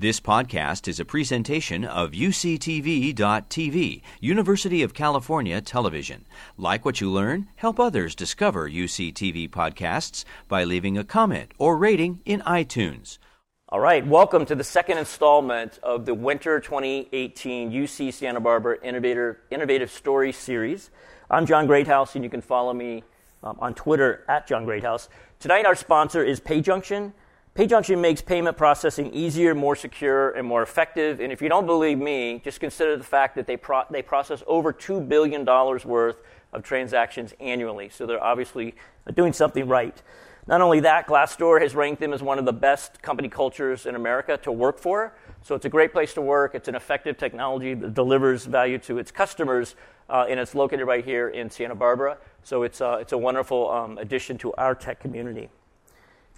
This podcast is a presentation of UCTV.tv, University of California Television. Like what you learn, help others discover UCTV podcasts by leaving a comment or rating in iTunes. All right, welcome to the second installment of the Winter 2018 UC Santa Barbara Innovator, Innovative Story Series. I'm John Greathouse, and you can follow me um, on Twitter at John Greathouse. Tonight, our sponsor is PayJunction. PayJunction makes payment processing easier, more secure, and more effective. And if you don't believe me, just consider the fact that they, pro- they process over $2 billion worth of transactions annually. So they're obviously doing something right. Not only that, Glassdoor has ranked them as one of the best company cultures in America to work for. So it's a great place to work. It's an effective technology that delivers value to its customers, uh, and it's located right here in Santa Barbara. So it's, uh, it's a wonderful um, addition to our tech community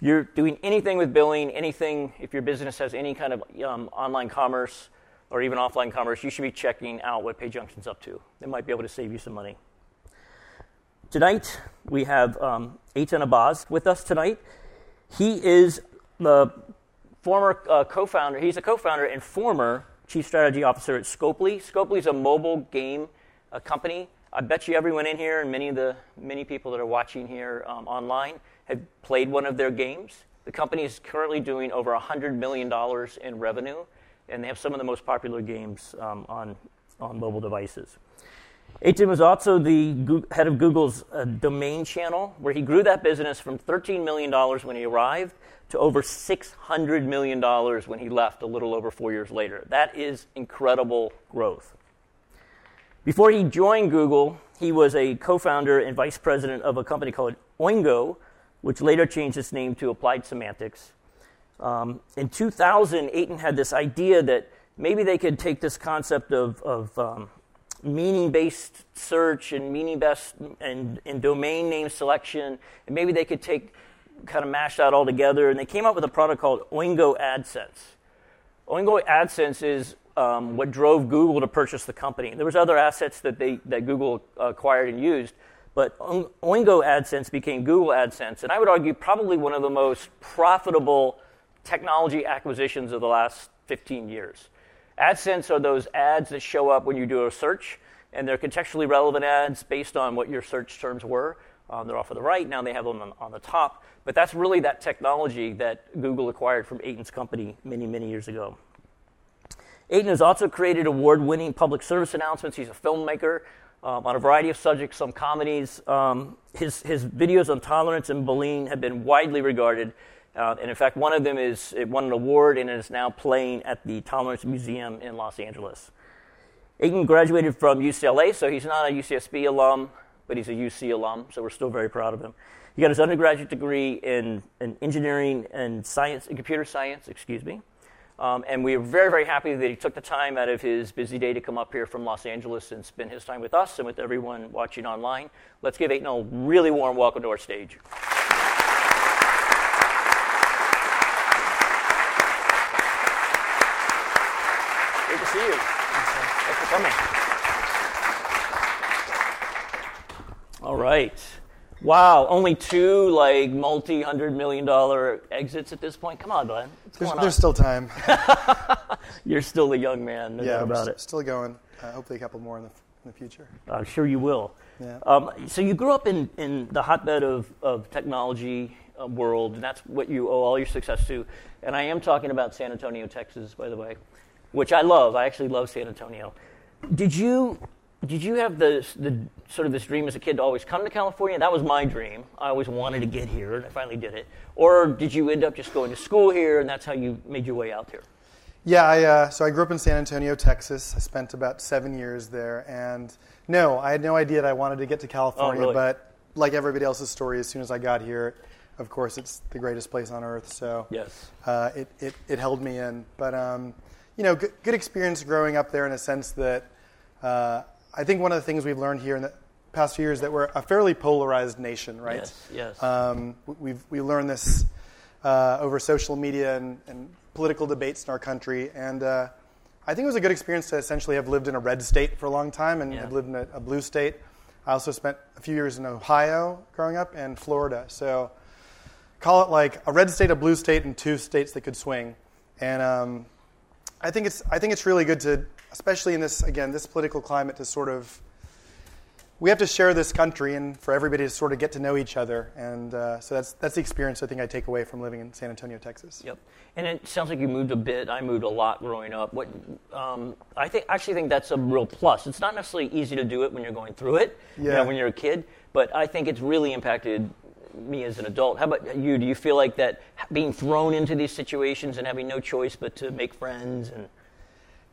you're doing anything with billing, anything, if your business has any kind of um, online commerce or even offline commerce, you should be checking out what PayJunction's up to. They might be able to save you some money. Tonight, we have um, Eytan Elbaz with us tonight. He is the former uh, co founder, he's a co founder and former chief strategy officer at Scopely. Scopely is a mobile game uh, company. I bet you everyone in here and many of the many people that are watching here um, online have played one of their games. The company is currently doing over $100 million in revenue, and they have some of the most popular games um, on, on mobile devices. Eytan was also the head of Google's uh, domain channel, where he grew that business from $13 million when he arrived to over $600 million when he left a little over four years later. That is incredible growth. Before he joined Google, he was a co founder and vice president of a company called Oingo, which later changed its name to Applied Semantics. Um, in 2000, Eytan had this idea that maybe they could take this concept of, of um, meaning based search and meaning based and, and domain name selection, and maybe they could take kind of mash that all together. And they came up with a product called Oingo AdSense. Oingo AdSense is um, what drove Google to purchase the company. There was other assets that, they, that Google acquired and used, but Oingo AdSense became Google AdSense, and I would argue probably one of the most profitable technology acquisitions of the last 15 years. AdSense are those ads that show up when you do a search, and they're contextually relevant ads based on what your search terms were. Um, they're off on the right, now they have them on, on, the top. But that's really that technology that Google acquired from Eytan's company many, many years ago. Eytan has also created award winning public service announcements. He's a filmmaker um, on a variety of subjects, some comedies. Um, his, his videos on tolerance and bullying have been widely regarded. Uh, and in fact, one of them is it won an award and is now playing at the Tolerance Museum in Los Angeles. Eytan graduated from UCLA, so he's not a UCSB alum, but he's a UC alum, so we're still very proud of him. He got his undergraduate degree in, in engineering and science, and computer science, excuse me. Um, and we are very, very happy that he took the time out of his busy day to come up here from Los Angeles and spend his time with us and with everyone watching online. Let's give Eytan a really warm welcome to our stage. Great to see you. Thanks for coming. All right. Wow, only two like multi hundred million dollar exits at this point. Come on, Glenn. There's, there's, still time. You're still a young man. No yeah, about it. Still going. Uh, hopefully, a couple more in the, in the future. I'm sure you will. Yeah. Um, so you grew up in, in the hotbed of, of technology uh, world, and that's what you owe all your success to. And I am talking about San Antonio, Texas, by the way, which I love. I actually love San Antonio. Did you did you have the, the sort of this dream as a kid to always come to California? That was my dream. I always wanted to get here, and I finally did it. Or did you end up just going to school here, and that's how you made your way out here? Yeah, I, uh, so I grew up in San Antonio, Texas. I spent about seven years there, and no, I had no idea that I wanted to get to California. Oh, really? But like everybody else's story, as soon as I got here, of course, it's the greatest place on earth. So yes, uh, it, it, it held me in. But um, you know, good, good experience growing up there in a sense that. Uh, I think one of the things we've learned here in the past few years is that we're a fairly polarized nation, right? Yes, yes. Um, we've we learned this uh, over social media and, and, political debates in our country, and uh, I think it was a good experience to essentially have lived in a red state for a long time and yeah. have lived in a, a, blue state. I also spent a few years in Ohio growing up and Florida, so call it like a red state, a blue state, and two states that could swing. And um, I think it's I think it's really good to, especially in this again this political climate, to sort of we have to share this country and for everybody to sort of get to know each other. And uh, so that's that's the experience I think I take away from living in San Antonio, Texas. Yep. And it sounds like you moved a bit. I moved a lot growing up. What um, I think actually think that's a real plus. It's not necessarily easy to do it when you're going through it, Yeah. you know, when you're a kid. But I think it's really impacted me as an adult. How about you? Do you feel like that being thrown into these situations and having no choice but to make friends and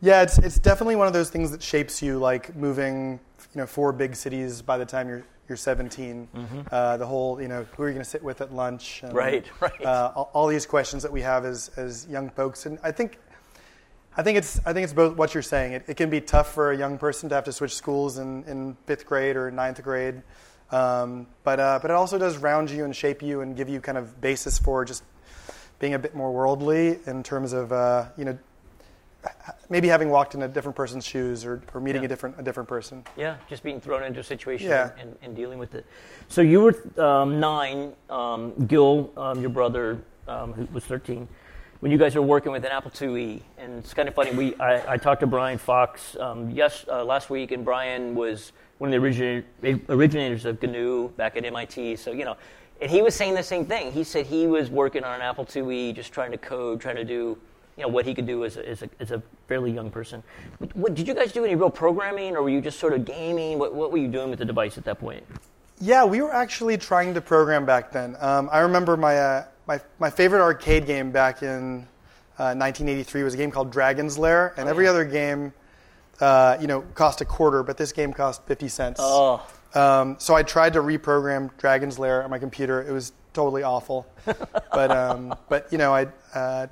Yeah, it's it's definitely one of those things that shapes you, like moving, you know, four big cities by the time you're you're 17. Uh, the whole, you know, who are you going to sit with at lunch? And, Mm-hmm. Right, right. Uh, all, all these questions that we have as as young folks, and I think. I think it's I think it's both what you're saying. It, it can be tough for a young person to have to switch schools in, in fifth grade or ninth grade, um, but uh, but it also does round you and shape you and give you kind of basis for just being a bit more worldly in terms of uh, you know maybe having walked in a different person's shoes or, or meeting Yeah. a different a different person. Yeah, just being thrown into a situation Yeah. and, and dealing with it. So you were um, nine. Um, Gil, um, your brother, um, who was thirteen, when you guys were working with an Apple IIe, and it's kind of funny. We I, I talked to Brian Fox um, yes uh, last week, and Brian was one of the originator, originators of GNU back at MIT. So you know. And he was saying the same thing. He said he was working on an Apple IIe, just trying to code, trying to do you know what he could do as a, as a, as a fairly young person. What, did you guys do any real programming, or were you just sort of gaming? What, what were you doing with the device at that point? Yeah, we were actually trying to program back then. Um, I remember my, uh, my my favorite arcade game back in uh, 1983 was a game called Dragon's Lair, and every other game, uh, you know, cost a quarter, but this game cost 50 cents. Oh, Um, so I tried to reprogram Dragon's Lair on my computer. It was totally awful. but um, but you know I uh,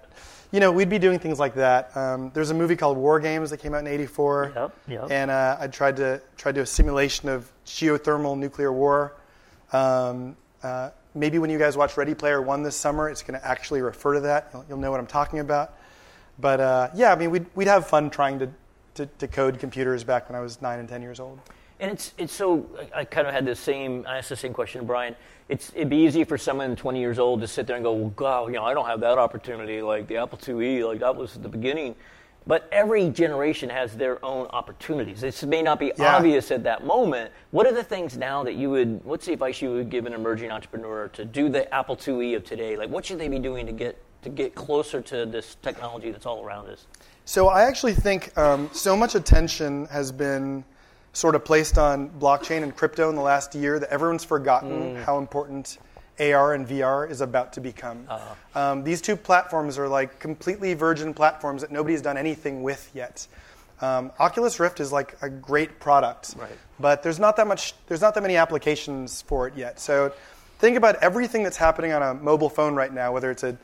you know we'd be doing things like that. Um, there's a movie called War Games that came out in '84, Yep, yep. and uh, I tried to try to do a simulation of geothermal nuclear war. Um, uh, maybe when you guys watch Ready Player One this summer, it's going to actually refer to that. You'll, you'll know what I'm talking about. But uh, yeah, I mean we'd we'd have fun trying to, to to code computers back when I was nine and ten years old. and it's it's so. I, I kind of had the same. I asked the same question Brian. It's it'd be easy for someone 20 years old to sit there and go, well, God, you know, I don't have that opportunity. Like the Apple IIe, like that was the beginning. But every generation has their own opportunities. This may not be Yeah. obvious at that moment. What are the things now that you would? What's the advice you would give an emerging entrepreneur to do the Apple IIe of today? Like, what should they be doing to get to get closer to this technology that's all around us? So I actually think um, so much attention has been sort of placed on blockchain and crypto in the last year that everyone's forgotten how important AR and VR is about to become. Um, these two platforms are like completely virgin platforms that nobody's done anything with yet. Um, Oculus Rift is like a great product, Right. but there's not that much. There's not that many applications for it yet. So think about everything that's happening on a mobile phone right now, whether it's a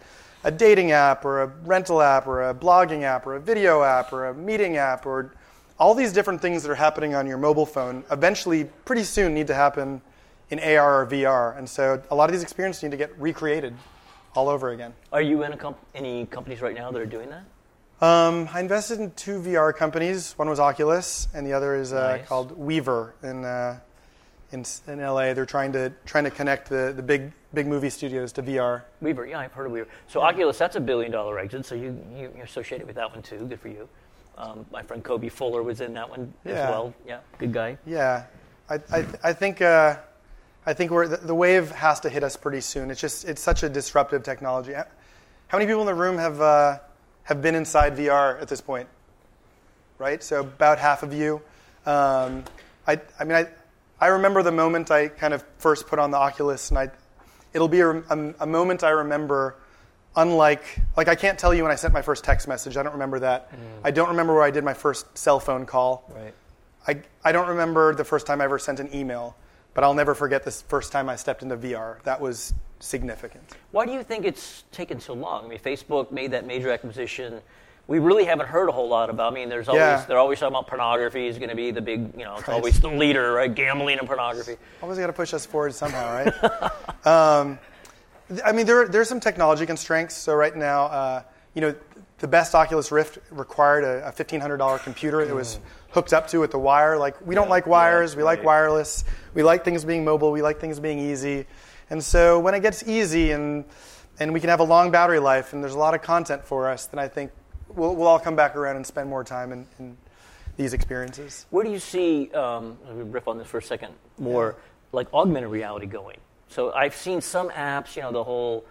a dating app or a rental app or a blogging app or a video app or a meeting app or all these different things that are happening on your mobile phone eventually pretty soon need to happen in AR or VR. And so a lot of these experiences need to get recreated all over again. Are you in a comp- any companies right now that are doing that? Um, I invested in two VR companies. One was Oculus, and the other is uh, Nice. called Wevr in, uh, in in LA. They're trying to trying to connect the, the big big movie studios to VR. Wevr, yeah, I've heard of Wevr. So Oculus, that's a billion dollar exit. So you, you you're associated with that one too. Good for you. Um, my friend Kobie Fuller was in that one as well. Yeah, good guy. Yeah, I, I, I think uh, I think we're, the, the wave has to hit us pretty soon. It's just it's such a disruptive technology. How many people in the room have uh, have been inside VR at this point? Right, so about half of you. Um, I, I mean, I, I remember the moment I kind of first put on the Oculus, and I, it'll be a, a, a moment I remember. Unlike, like, I can't tell you when I sent my first text message. I don't remember that. I don't remember where I did my first cell phone call. Right. I, I don't remember the first time I ever sent an email, but I'll never forget the first time I stepped into VR. That was significant. Why do you think it's taken so long? I mean, Facebook made that major acquisition. We really haven't heard a whole lot about. I mean, there's always Yeah. they're always talking about pornography is going to be the big, you know, it's Right. always the leader, right? Gambling and pornography. Always got to push us forward somehow, right? um, I mean, there, there's some technology constraints. So right now, uh, you know, the best Oculus Rift required a, a $1,500 computer that was hooked up to with the wire. Like, we don't like wires. yeah, we like wireless. We like things being mobile. We like things being easy. And so when it gets easy and, and we can have a long battery life and there's a lot of content for us, then I think we'll, we'll all come back around and spend more time in, in these experiences. Where do you see, um, let me riff on this for a second, more like augmented reality going? So I've seen some apps, you know, the whole,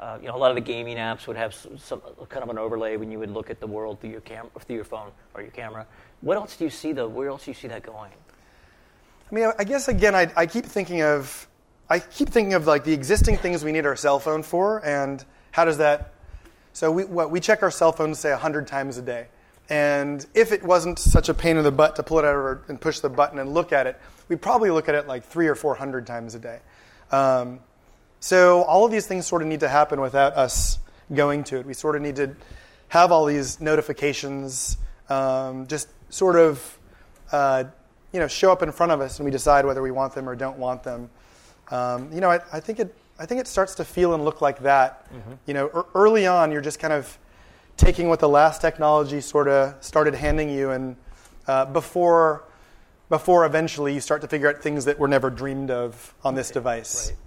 uh, you know, a lot of the gaming apps would have some, some kind of an overlay when you would look at the world through your cam, through your phone or your camera. What else do you see though? Where else do you see that going? I mean, I guess again, I, I keep thinking of, I keep thinking of like the existing things we need our cell phone for, and how does that? So we what, we check our cell phones say hundred times a day, and if it wasn't such a pain in the butt to pull it out and push the button and look at it, we'd probably look at it like three or four hundred times a day. Um, so all of these things sort of need to happen without us going to it. We sort of need to have all these notifications um, just sort of uh, you know show up in front of us, and we decide whether we want them or don't want them. Um, you know, I, I, think it I think it starts to feel and look like that. Mm-hmm. You know, er, early on, you're just kind of taking what the last technology sort of started handing you, and uh, before before eventually you start to figure out things that were never dreamed of on this device. Right.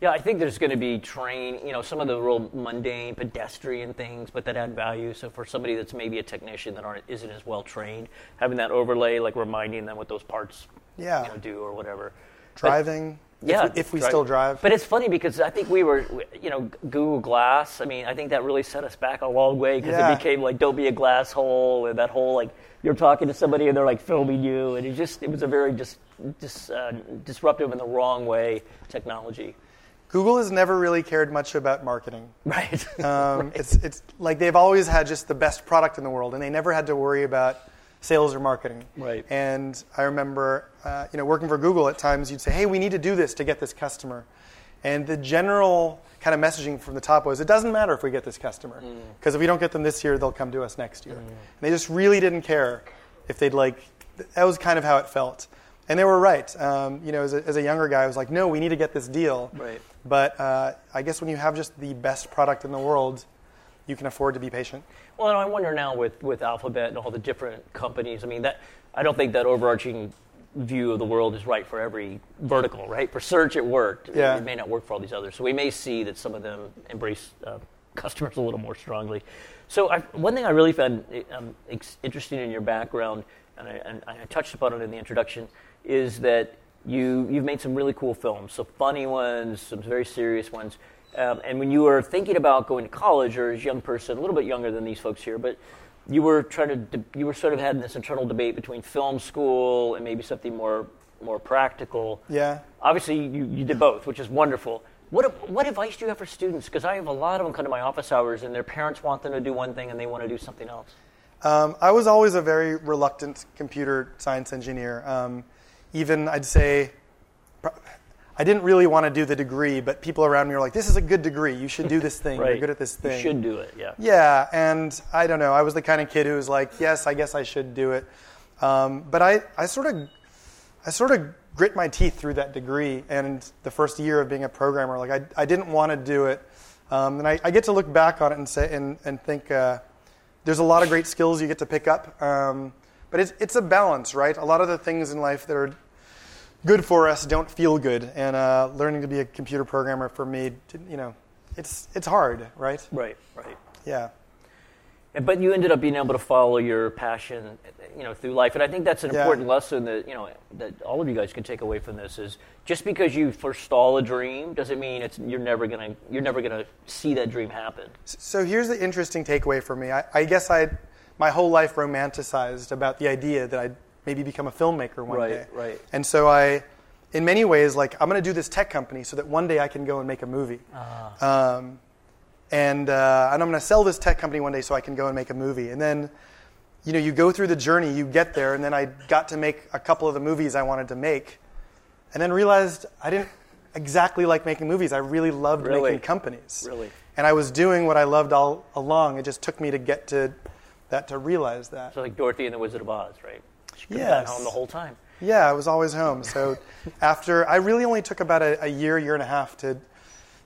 Yeah, I think there's going to be train, you know, some of the real mundane, pedestrian things, but that add value. So for somebody that's maybe a technician that aren't isn't as well trained, having that overlay, like reminding them what those parts, yeah. you know, do or whatever. Driving. But, yeah, if we, if we still drive. But it's funny because I think we were, you know, Google Glass. I mean, I think that really set us back a long way because yeah. it became like don't be a glass hole and that whole like you're talking to somebody and they're like filming you and it just it was a very just just uh, disruptive in the wrong way technology. Google has never really cared much about marketing. Right. Um, right. It's, it's like they've always had just the best product in the world, and they never had to worry about sales or marketing. Right. And I remember, uh, you know, working for Google at times, you'd say, "Hey, we need to do this to get this customer," and the general kind of messaging from the top was, "It doesn't matter if we get this customer, because mm. if we don't get them this year, they'll come to us next year." Mm. And they just really didn't care if they'd like. That was kind of how it felt. And they were right. Um, you know, as a, as a, younger guy, I was like, no, we need to get this deal. Right. But uh, I guess when you have just the best product in the world, you can afford to be patient. Well, I wonder now with, with Alphabet and all the different companies. I mean, that I don't think that overarching view of the world is right for every vertical, right? For search, it worked. Yeah. It may not work for all these others. So we may see that some of them embrace uh, customers a little more strongly. So I, one thing I really found um, interesting in your background, and I, and I touched upon it in the introduction, is that you, you've made some really cool films, some funny ones, some very serious ones. Um, and when you were thinking about going to college, or as a young person, a little bit younger than these folks here, but you were trying to, you were sort of having this internal debate between film school and maybe something more, more practical. Yeah. Obviously, you, you did both, which is wonderful. What, what advice do you have for students? Because I have a lot of them come to my office hours, and their parents want them to do one thing, and they want to do something else. Um, I was always a very reluctant computer science engineer. Um, even I'd say, I didn't really want to do the degree, but people around me were like, "This is a good degree. You should do this thing. right. You're good at this thing. You should do it." Yeah. Yeah, and I don't know. I was the kind of kid who was like, "Yes, I guess I should do it," um, but I, I sort of, I sort of grit my teeth through that degree and the first year of being a programmer. Like I, I didn't want to do it, um, and I, I, get to look back on it and say and, and think uh, there's a lot of great skills you get to pick up. Um, but it's, it's a balance, right? A lot of the things in life that are good for us don't feel good. And uh, learning to be a computer programmer for me, you know, it's, it's hard, right? Right, right. Yeah. But you ended up being able to follow your passion, you know, through life, and I think that's an Yeah. important lesson that you know that all of you guys can take away from this is just because you forestall a dream doesn't mean it's you're never gonna you're never gonna see that dream happen. So here's the interesting takeaway for me. I, I guess I, my whole life romanticized about the idea that I'd maybe become a filmmaker one Right, day. right. And so I, in many ways, like I'm going to do this tech company so that one day I can go and make a movie. Ah. Um, and uh, and I'm going to sell this tech company one day so I can go and make a movie. And then, you know, you go through the journey, you get there, and then I got to make a couple of the movies I wanted to make, and then realized I didn't exactly like making movies. I really loved Really? making companies. Really? And I was doing what I loved all along. It just took me to get to that to realize that. So like Dorothy and the Wizard of Oz, right? She could have Yes. home the whole time. Yeah, I was always home. So after I really only took about a, a year, year and a half to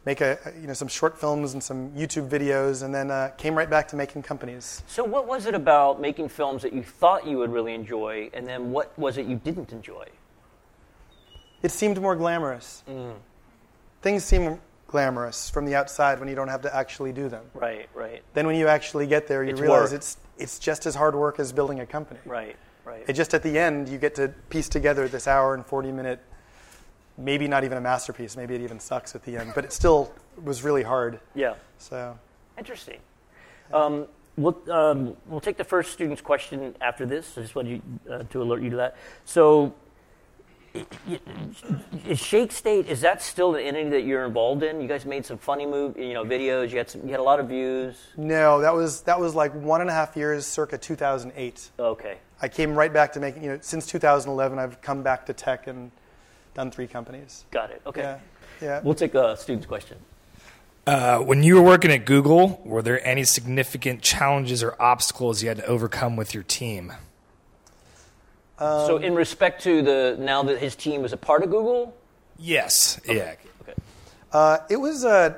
make a you know some short films and some YouTube videos, and then uh, came right back to making companies. So what was it about making films that you thought you would really enjoy, and then what was it you didn't enjoy? It seemed more glamorous. Things seem glamorous from the outside when you don't have to actually do them. Right, right, Then when you actually get there, you It's realize work. it's it's just as hard work as building a company. right, right. It just at the end you get to piece together this hour and 40 minute maybe not even a masterpiece, maybe it even sucks at the end, but it still was really hard. yeah. So Interesting. Um, we'll, um, we'll take the first student's question after this. I just wanted you, uh, to alert you to that. So, is Shake State is that still the entity that you're involved in? You guys made some funny move, you know, videos. You had some, you had a lot of views. no, that was that was like one and a half years, circa 2008. Okay, I came right back to making you know since 2011 I've come back to tech and done three companies. got it. Okay, Yeah, yeah. we'll take a student's question. Uh, when you were working at Google, were there any significant challenges or obstacles you had to overcome with your team? So, in respect to the now that his team was a part of Google, Yes. Yeah. okay, Uh, it was uh,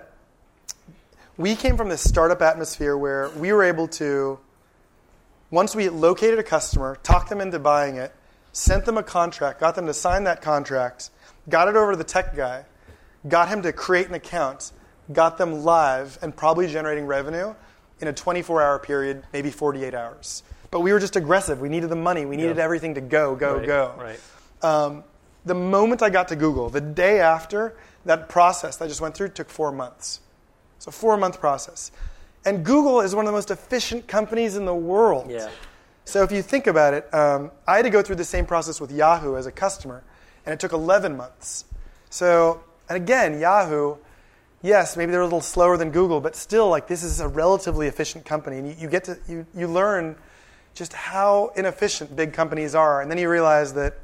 we came from this startup atmosphere where we were able to, once we located a customer, talked them into buying it, sent them a contract, got them to sign that contract, got it over to the tech guy, got him to create an account, got them live, and probably generating revenue in a 24-hour period, maybe 48 hours. But we were just aggressive. We needed the money. We needed Yeah. everything to go, go, right, go right. um, the moment I got to Google, the day after, that process that I just went through took four months. It's a four month process. And Google is one of the most efficient companies in the world. Yeah. So if you think about it, um, I had to go through the same process with Yahoo as a customer, and it took 11 months. So, and again, Yahoo, yes, maybe they're a little slower than Google, but still, like this is a relatively efficient company, and you, you get to you, you learn just how inefficient big companies are, and then you realize that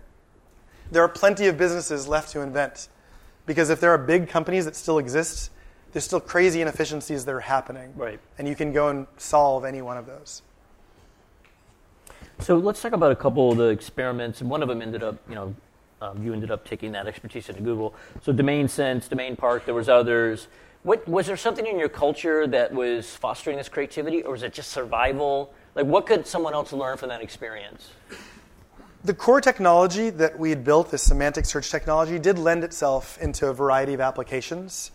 there are plenty of businesses left to invent. Because if there are big companies that still exist, there's still crazy inefficiencies that are happening. Right. And you can go and solve any one of those. So let's talk about a couple of the experiments, and one of them ended up, you know, um, you ended up taking that expertise into Google. So Domain Sense, Domain Park, there was others. What was there something in your culture that was fostering this creativity, or was it just survival? Like, what could someone else learn from that experience? The core technology that we had built, this semantic search technology, did lend itself into a variety of applications.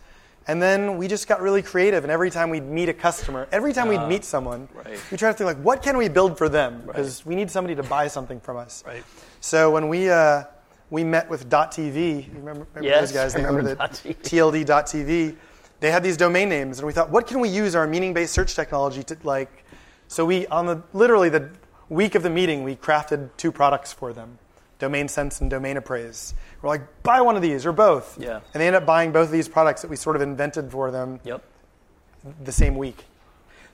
And then we just got really creative, and every time we'd meet a customer, every time we'd meet someone, right. we try to think like, what can we build for them? Because we need somebody to buy something from us. Right. So when we uh, we met with .tv, you remember, remember Yes, those guys? They remember .tv. TLD.tv. They had these domain names, and we thought, what can we use our meaning-based search technology to like? So we on the literally the week of the meeting, we crafted two products for them: Domain Sense and Domain Appraise. We're like, buy one of these or both. Yeah. And they end up buying both of these products that we sort of invented for them Yep. the same week.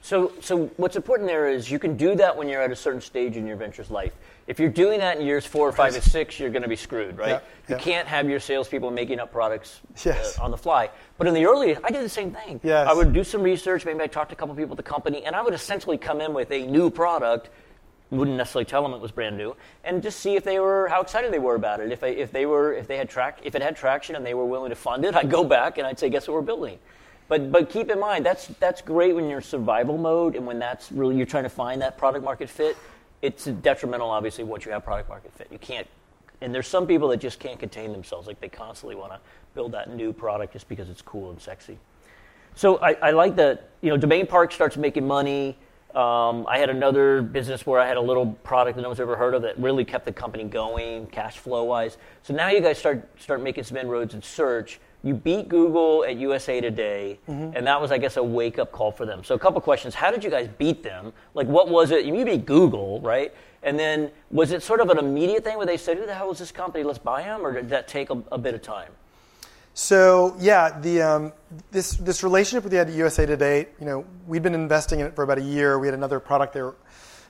So, so what's important there is you can do that when you're at a certain stage in your venture's life. If you're doing that in years four, or five, or six, you're going to be screwed, right? Yeah, You yeah. can't have your salespeople making up products Yes. uh, on the fly. But in the early, I did the same thing. Yes. I would do some research. Maybe I talked to a couple people at the company, and I would essentially come in with a new product. Wouldn't necessarily tell them it was brand new, and just see if they were how excited they were about it. If they if they were if they had track if it had traction and they were willing to fund it, I'd go back and I'd say, guess what we're building. But but keep in mind that's that's great when you're in survival mode and when that's really you're trying to find that product market fit. It's detrimental, obviously, once you have product market fit. You can't, and there's some people that just can't contain themselves. Like they constantly want to build that new product just because it's cool and sexy. So I, I like that. You know, Domain Park starts making money. Um, I had another business where I had a little product that no one's ever heard of that really kept the company going, cash flow wise. So now you guys start start making some inroads in search. You beat Google at USA Today, and that was, I guess, a wake up call for them. So a couple questions: How did you guys beat them? Like, what was it? You beat Google, right? And then was it sort of an immediate thing where they said, "Who the hell is this company? Let's buy them," or did that take a, a bit of time? So yeah, the um, this this relationship with the USA Today, you know, we'd been investing in it for about a year. We had another product they were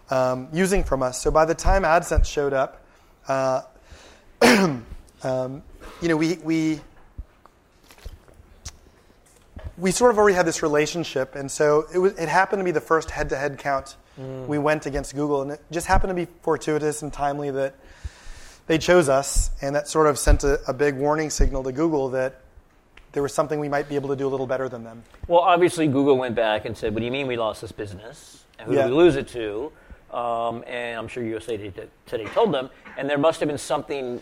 um, using from us. So by the time AdSense showed up, uh, um, you know, we we we sort of already had this relationship, and so it was it happened to be the first head-to-head count we went against Google, and it just happened to be fortuitous and timely that they chose us, and that sort of sent a, a big warning signal to Google that there was something we might be able to do a little better than them. Well, obviously, Google went back and said, "What do you mean we lost this business? And who Yeah. did we lose it to?" Um, and I'm sure USA Today told them, and there must have been something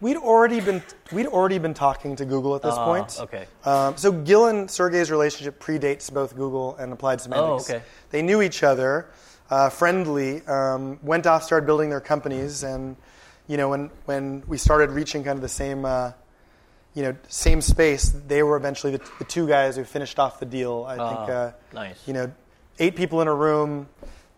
We'd already been we'd already been talking to Google at this Ah, point. okay. Um, so Gil and Sergey's relationship predates both Google and Applied Semantics. Oh, okay. They knew each other, uh, friendly. Um, went off, started building their companies, and you know when when we started reaching kind of the same. Uh, you know, same space. They were eventually the, the two guys who finished off the deal. I think. Ah, Uh, nice. You know, eight people in a room,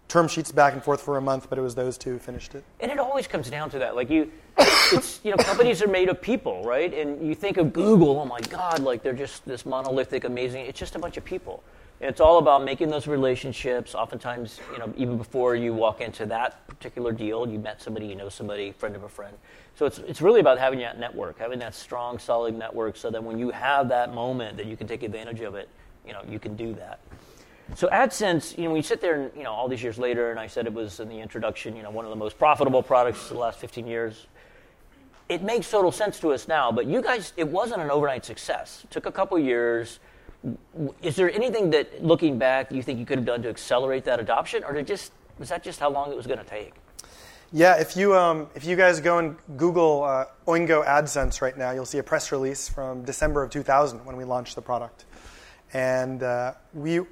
term sheets back and forth for a month, but it was those two who finished it. And it always comes down to that. Like you, it's you know, companies are made of people, right? And you think of Google, oh my God, like they're just this monolithic, amazing. It's just a bunch of people. And it's all about making those relationships. Oftentimes, you know, even before you walk into that particular deal, you met somebody, you know somebody, friend of a friend. So it's it's really about having that network, having that strong, solid network, so that when you have that moment, that you can take advantage of it. You know, you can do that. So AdSense, you know, when you sit there and, you know, all these years later, and I said it was in the introduction, you know, one of the most profitable products of the last 15 years, it makes total sense to us now, but you guys, it wasn't an overnight success. It took a couple years. Is there anything that, looking back, you think you could have done to accelerate that adoption, or did just, was that just how long it was going to take? Yeah, if you um, if you guys go and Google uh, Oingo AdSense right now, you'll see a press release from December of 2000 when we launched the product, and uh, we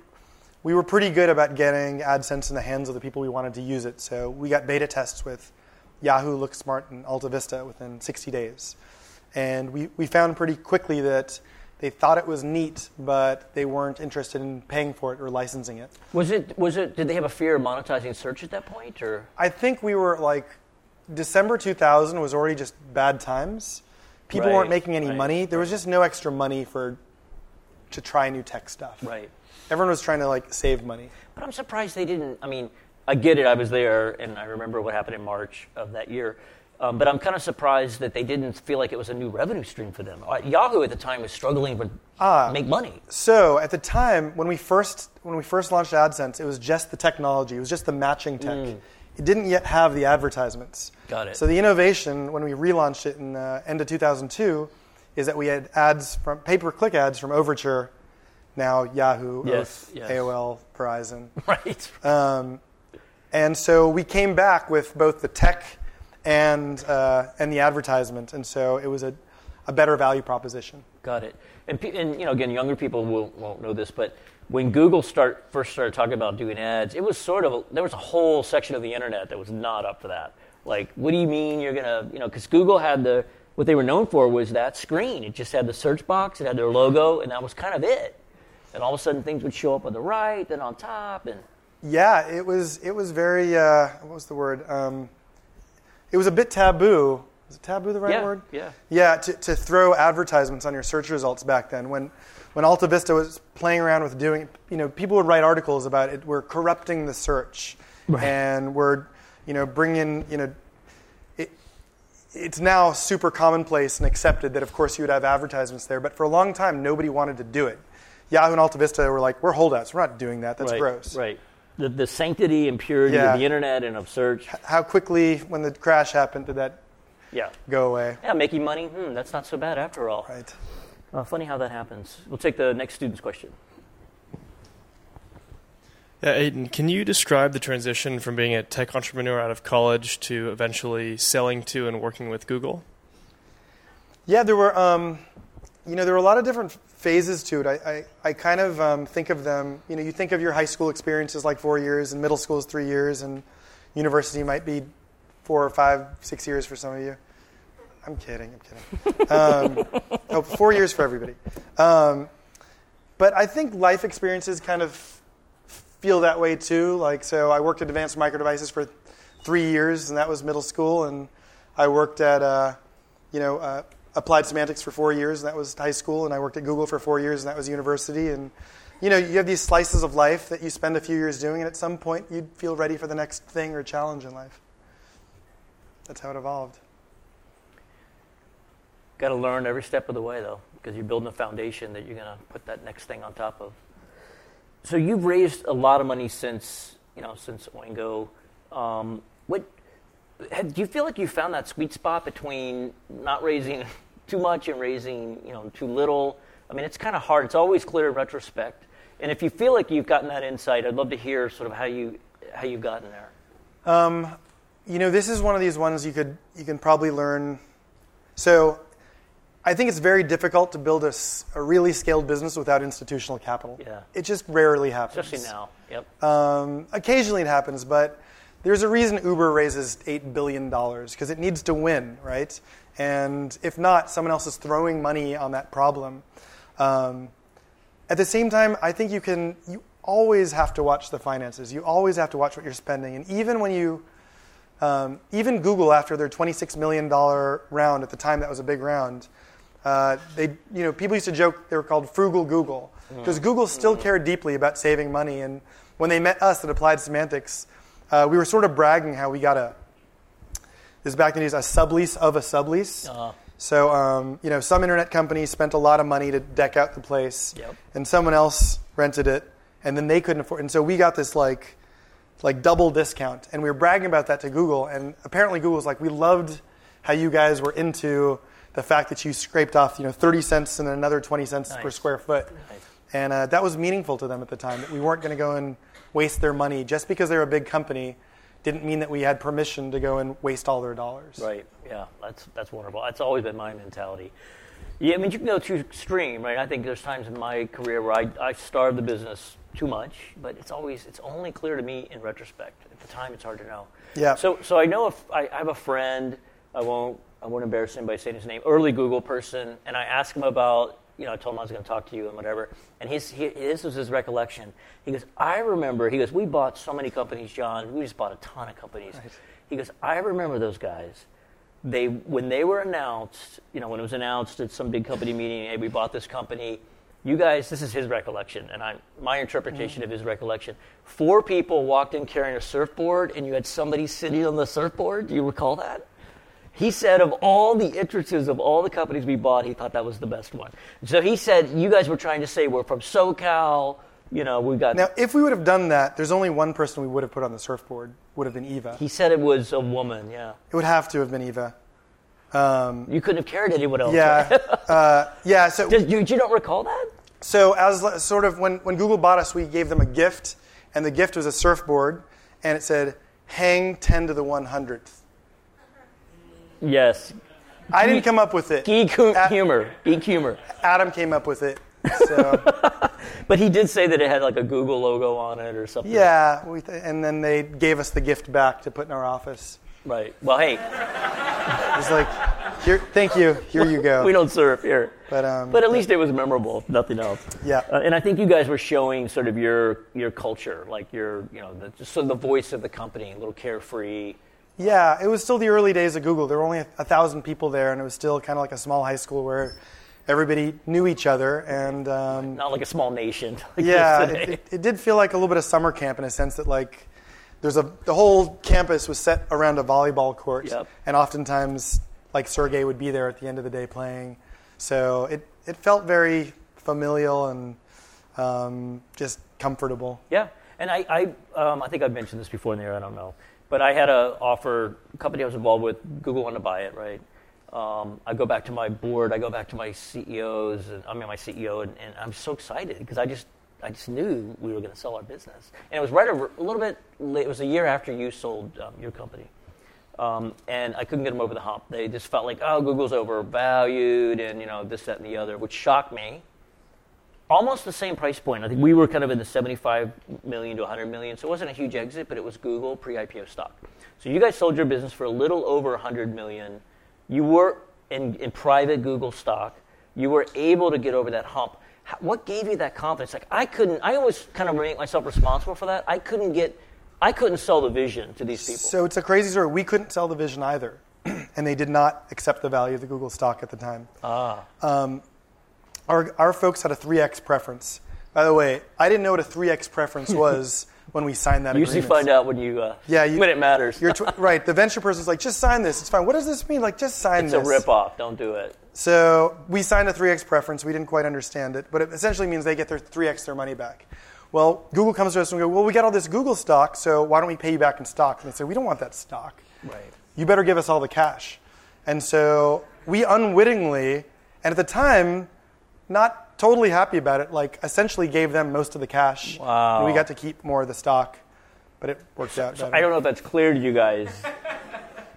we were pretty good about getting AdSense in the hands of the people we wanted to use it. So we got beta tests with Yahoo, LookSmart, and AltaVista within 60 days, and we we found pretty quickly that they thought it was neat, but they weren't interested in paying for it or licensing it. Was it, was it, did they have a fear of monetizing search at that point, or? I think we were like December 2000 was already just bad times. People Right, weren't making any right, money. There was just no extra money for to try new tech stuff. Right. Everyone was trying to like save money. But I'm surprised they didn't. I mean, I get it. I was there, and I remember what happened in March of that year. Um, but I'm kind of surprised that they didn't feel like it was a new revenue stream for them. Uh, Yahoo at the time was struggling to Ah. make money. So at the time when we first when we first launched AdSense, it was just the technology. It was just the matching tech. It didn't yet have the advertisements. Mm. Got it. So the innovation when we relaunched it in uh, end of 2002 is that we had ads from pay-per-click ads from Overture, now Yahoo, Yes, yes. AOL, Verizon. Right. Um, and so we came back with both the tech and, uh, and the advertisement, and so it was a, a better value proposition. Got it. And, pe- and you know, again, younger people will, won't know this, but when Google start first started talking about doing ads, it was sort of a, there was a whole section of the internet that was not up for that. Like, what do you mean you're gonna, you know, because Google had the what they were known for was that screen. It just had the search box, it had their logo, and that was kind of it. And all of a sudden, things would show up on the right, then on top, and Yeah, it was, it was very, uh, what was the word? Um, it was a bit taboo. Is it taboo the right Yeah, word? yeah. Yeah, to, to throw advertisements on your search results back then. When, when Alta Vista was playing around with doing, you know, people would write articles about it. We're corrupting the search, and we're, you know, bringing, you know, it, it's now super commonplace and accepted that, of course, you would have advertisements there. But for a long time, nobody wanted to do it. Yahoo and Alta Vista were like, we're holdouts. We're not doing that. That's right, gross. Right. The, the sanctity and purity Yeah. of the internet and of search. How quickly, when the crash happened, did that Yeah. go away? Yeah, making money, hmm, that's not so bad after all. Right. Uh, funny how that happens. We'll take the next student's question. Yeah, Eytan, can you describe the transition from being a tech entrepreneur out of college to eventually selling to and working with Google? Yeah, there were, um, you know, there are a lot of different phases to it. I, I, I kind of um, think of them, you know, you think of your high school experiences like four years, and middle school is three years, and university might be four or five, six years for some of you. I'm kidding, I'm kidding. Um, no, four years for everybody. Um, but I think life experiences kind of feel that way too. Like, so I worked at Advanced Micro Devices for three years, and that was middle school, and I worked at, uh, you know, uh, Applied Semantics for four years, and that was high school, and I worked at Google for four years, and that was university, and you know, you have these slices of life that you spend a few years doing, and at some point you'd feel ready for the next thing or challenge in life. That's how it evolved. Got to learn every step of the way, though, because you're building a foundation that you're going to put that next thing on top of. So you've raised a lot of money since you know since Oingo. Um, what have, do you feel like you found that sweet spot between not raising too much and raising you know too little? I mean, it's kind of hard. It's always clear in retrospect. And if you feel like you've gotten that insight, I'd love to hear sort of how you how you've gotten there. You know, this is one of these ones you could you can probably learn So I think it's very difficult to build a, a really scaled business without institutional capital. Yeah. It just rarely happens. Especially now. Yep. Um, occasionally it happens, but there's a reason Uber raises $8 billion because it needs to win, right? And if not, someone else is throwing money on that problem. Um, at the same time, I think you can, you always have to watch the finances. You always have to watch what you're spending. And even when you, um, even Google, after their $26 million round, at the time that was a big round, uh, they, you know, people used to joke they were called frugal Google because Google still cared deeply about saving money. And when they met us at Applied Semantics, uh, we were sort of bragging how we got a, is back in the days, a sublease of a sublease. Uh-huh. So, um, you know, some internet company spent a lot of money to deck out the place, Yep. and someone else rented it, and then they couldn't afford. It. And so we got this like, like double discount, and we were bragging about that to Google. And apparently, Google was like, we loved how you guys were into the fact that you scraped off, you know, 30 cents and another 20 cents per square foot, Nice. and uh, that was meaningful to them at the time. That we weren't going to go and waste their money just because they're a big company. Didn't mean that we had permission to go and waste all their dollars. Right. Yeah. That's that's wonderful. That's always been my mentality. Yeah. I mean, you can go too extreme, right? I think there's times in my career where I I starved the business too much, but it's always it's only clear to me in retrospect. At the time, it's hard to know. Yeah. So so I know if I, I have a friend. I won't I won't embarrass him by saying his name. Early Google person, and I ask him about. You know, I told him I was going to talk to you and whatever. And he's, he, this was his recollection. He goes, I remember, he goes, we bought so many companies, John. We just bought a ton of companies. He goes, I remember those guys they when they were announced, you know, when it was announced at some big company meeting, hey, we bought this company. You guys, this is his recollection, and I my interpretation mm-hmm. of his recollection. Four people walked in carrying a surfboard, and you had somebody sitting on the surfboard. Do you recall that? He said of all the entrances of all the companies we bought, he thought that was the best one. So he said, you guys were trying to say we're from SoCal. You know, we got. Now, if we would have done that, there's only one person we would have put on the surfboard. Would have been Eva. he said it was a woman. Yeah, It would have to have been Eva. Um, you couldn't have carried anyone else. yeah, uh, yeah. So, Did you, you don't recall that? so as sort of when, when Google bought us, we gave them a gift, and the gift was a surfboard, and it said "Hang 10 to the 100th." Yes, I didn't come up with it. geek hu- A- humor, geek humor. Adam came up with it. So But he did say that it had like a Google logo on it or something. yeah, we th- and then they gave us the gift back to put in our office. Right. Well, hey, It's like, here, thank you, here you go. we don't surf here. But, um, But at least it was memorable, if nothing else. Yeah. Uh, and I think you guys were showing sort of your your culture, like your you know the, just sort of the voice of the company, a little carefree. Yeah, it was still the early days of Google. There were only a, a thousand people there, and it was still kind of like a small high school where everybody knew each other. And um, Not like a small nation. Like yeah, it, it, it did feel like a little bit of summer camp in a sense that like there's a the whole campus was set around a volleyball court, Yep. and oftentimes like Sergey would be there at the end of the day playing. So it it felt very familial and um, just comfortable. Yeah, and I, I, um, I think I've mentioned this before in the air. I don't know, but I had a offer. A company I was involved with, Google wanted to buy it, right? Um, I go back to my board. I go back to my CEOs. And, I mean, my CEO, and, and I'm so excited because I just, I just knew we were going to sell our business, and it was right over, a little bit. Late, it was a year after you sold um, your company. Um, and I couldn't get them over the hump. They just felt like, oh, Google's overvalued, and you know this, that, and the other, which shocked me almost the same price point. I think we were kind of in the 75 million to 100 million, so it wasn't a huge exit, but it was Google pre-IPO stock. So you guys sold your business for a little over 100 million. You were in, in private Google stock. You were able to get over that hump. How, what gave you that confidence? Like I couldn't. I always kind of make myself responsible for that. I couldn't get. I couldn't sell the vision to these people. So it's a crazy story. We couldn't sell the vision either, and they did not accept the value of the Google stock at the time. ah, Our, our folks had a 3x preference. By the way, I didn't know what a 3x preference was when we signed that you usually find out when you. Uh, Yeah, you- when it matters. You're tw- right. The venture person's like, just sign this. It's fine. What does this mean? Like, just sign this. it's a this. rip off. Don't do it. So we signed a 3x preference. We didn't quite understand it, but it essentially means they get their 3x their money back. Well, Google comes to us and we go, well, we got all this Google stock, so why don't we pay you back in stock? And they say, we don't want that stock. Right. You better give us all the cash. And so we unwittingly, and at the time, not totally happy about it, like essentially gave them most of the cash. Wow. And we got to keep more of the stock, but it worked out better. I don't know if that's clear to you guys.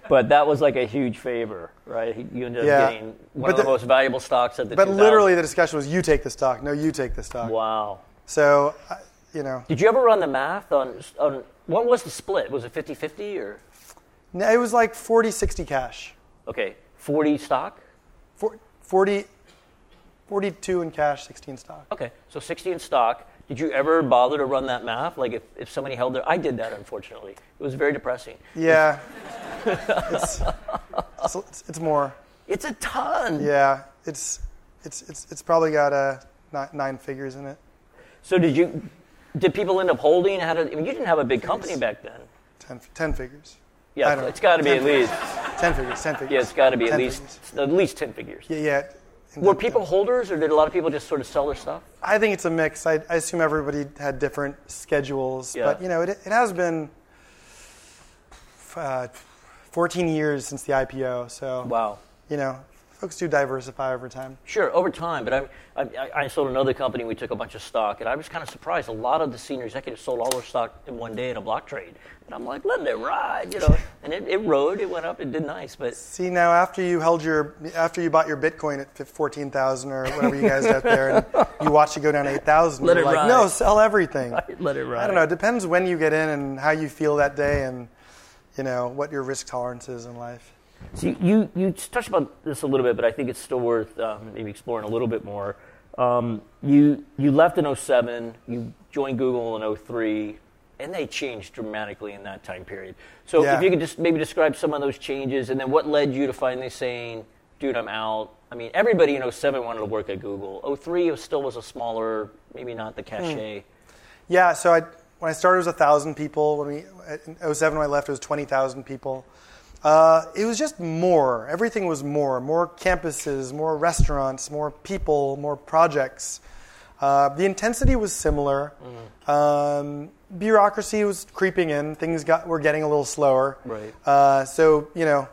but that was like a huge favor, right? You ended up Yeah. getting one But of the, the- most valuable stocks at the But 2000. literally, the discussion was you take the stock. No, you take the stock. Wow. So, you know, Did you ever run the math on, on what was the split? Was it 50 50 or? no, it was like 40, 60 cash. Okay, 40 stock? Four- 40, 42 in cash, 16 stock. Okay, so 60 in stock. Did you ever bother to run that math? Like if, if somebody held their, I did that unfortunately. It was very depressing. Yeah. it's, it's, it's more. It's a ton. Yeah. It's, it's, it's, it's probably got uh, nine, nine figures in it. So did you, did people end up holding? How did, I mean, you didn't have a big company back then. 10, 10 figures. Yeah, it's got to be 10 at least, 10 figures, 10 figures. yeah, it's got to be at least, figures. at least 10 figures. Yeah, yeah. Were people holders or did a lot of people just sort of sell their stuff? I think it's a mix. I, I assume everybody had different schedules, Yeah. but you know, it, it has been uh, 14 years since the IPO. So Wow. you know, folks do diversify over time. Sure, over time. But I, I, I sold another company. We took a bunch of stock, and I was kind of surprised. A lot of the senior executives sold all their stock in one day in a block trade, and I'm like, let it ride, you know. And it, it rode, it went up, it did nice. But See now, after you held your, after you bought your Bitcoin at 14,000 or whatever you guys got there, and you watched it go down 8,000, Let you're it like, ride. no, sell everything. let it ride. I don't know. It depends when you get in and how you feel that day, and you know what your risk tolerance is in life. So you, you touched about this a little bit, but I think it's still worth um, maybe exploring a little bit more. Um, you you left in 07, you joined Google in 03, and they changed dramatically in that time period. So Yeah. if you could just maybe describe some of those changes, and then what led you to finally saying, "Dude, I'm out." I mean, everybody in 07 wanted to work at Google. 03 was still was a smaller, maybe not the cachet. Yeah, so I, when I started, it was 1,000 people. When we, in 07, when I left, it was 20,000 people. Uh, it was just more. Everything was more. More campuses, more restaurants, more people, more projects. Uh, the intensity was similar. Um, bureaucracy was creeping in. Things got were getting a little slower. Right. Uh, so you know,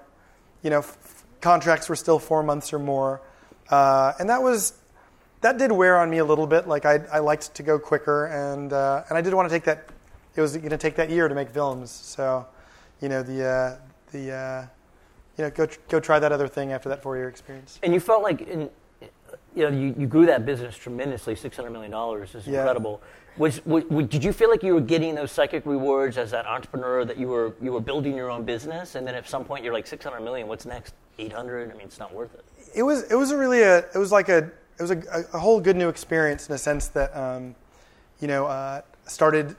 you know, f- contracts were still four months or more, uh, and that was that did wear on me a little bit. Like I, I liked to go quicker, and uh, and I did want to take that. It was going to take that year to make films, so you know the uh, the uh, you know go tr- go try that other thing after that four year experience. And you felt like, in, you know, you, you grew that business tremendously. Six hundred million dollars is Yeah. incredible. Was, was, did you feel like you were getting those psychic rewards as that entrepreneur that you were you were building your own business, and then at some point you're like six hundred million. What's next? Eight hundred? I mean, it's not worth it. It was it was a really a it was like a it was a, a whole good new experience in a sense that um, you know uh, started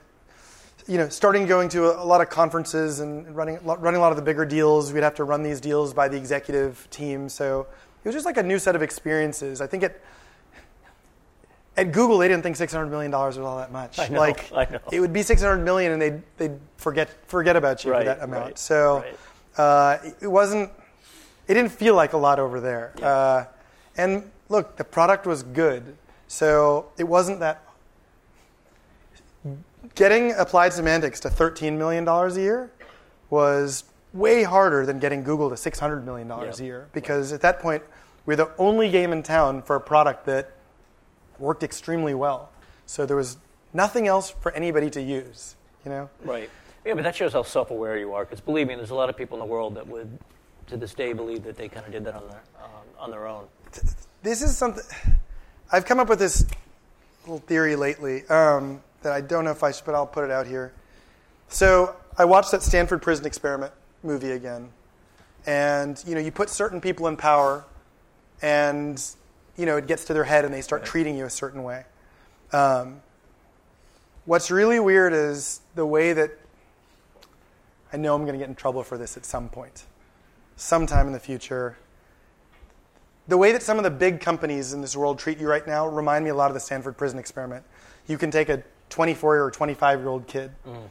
you know starting going to a, a lot of conferences and running running a lot of the bigger deals. We'd have to run these deals by the executive team, so it was just like a new set of experiences. I think it. At Google, they didn't think six hundred million dollars was all that much. I know, like I know. it would be six hundred million, and they'd they'd forget forget about you Right, for that amount. right, so right. uh, it wasn't. It didn't feel like a lot over there. Uh, and look, the product was good, so it wasn't that. Getting applied semantics to thirteen million dollars a year was way harder than getting Google to six hundred million dollars Yep. a year because at that point we're the only game in town for a product that worked extremely well. So there was nothing else for anybody to use. You know. Right. Yeah, but that shows how self-aware you are. Because believe me, there's a lot of people in the world that would, to this day, believe that they kind of did that on their um, on their own. this is something I've come up with this little theory lately um, that I don't know if I should, but I'll put it out here. So I watched that Stanford Prison Experiment movie again, and you know you put certain people in power, and you know it gets to their head and they start treating you a certain way. Um, what's really weird is the way that I know I'm going to get in trouble for this at some point, sometime in the future the way that some of the big companies in this world treat you right now remind me a lot of the Stanford prison experiment. You can take a 24 or 25 year old kid mm.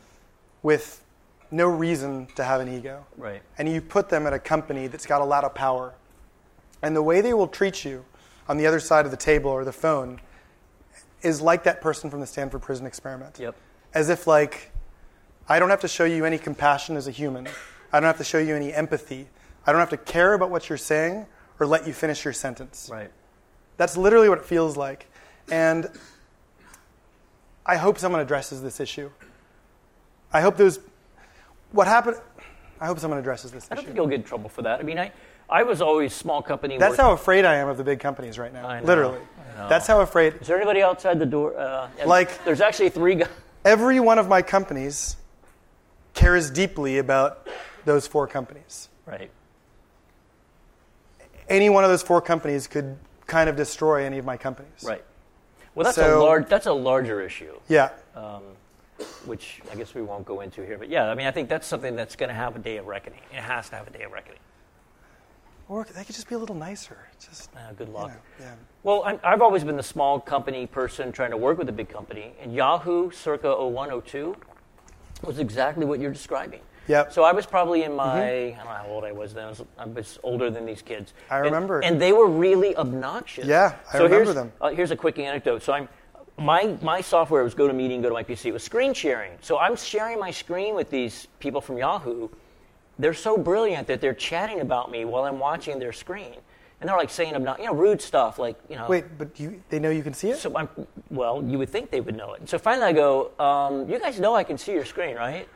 with no reason to have an ego, Right. and you put them at a company that's got a lot of power. And the way they will treat you on the other side of the table or the phone is like that person from the Stanford prison experiment. Yep. As if, like, I don't have to show you any compassion as a human. I don't have to show you any empathy. I don't have to care about what you're saying or let you finish your sentence. Right. That's literally what it feels like. And I hope someone addresses this issue. I hope those. What happened. I hope someone addresses this I don't issue. think you'll get in trouble for that. I mean, I, I was always small company. That's work- how afraid I am of the big companies right now. I know, Literally. I know. That's how afraid. Is there anybody outside the door? Uh, Like- there's actually three guys. Every one of my companies cares deeply about those four companies. Right. Any one of those four companies could kind of destroy any of my companies. Right. Well, that's a large. That's a larger issue, Yeah. which I guess we won't go into here. But yeah, I mean, I think that's something that's going to have a day of reckoning. It has to have a day of reckoning. Or they could just be a little nicer. Just Uh, good you luck. know, yeah. Well, I'm, I've always been the small company person trying to work with a big company, and Yahoo, circa 01, 02, was exactly what you're describing. Yep. So I was probably in my, I don't know how old I was then. I was, I was older than these kids. I And- remember. And, they were really obnoxious. Yeah, I so remember here's, them. Uh, here's a quick anecdote. So I'm, my, my software was GoToMeeting, go to my PC. It was screen sharing. So I'm sharing my screen with these people from Yahoo. They're so brilliant that they're chatting about me while I'm watching their screen. And they're like saying, obno- you know, rude stuff like, you know. Wait, but you, they know you can see it? So I'm, well, you would think they would know it. So finally I go, um, you guys know I can see your screen, right?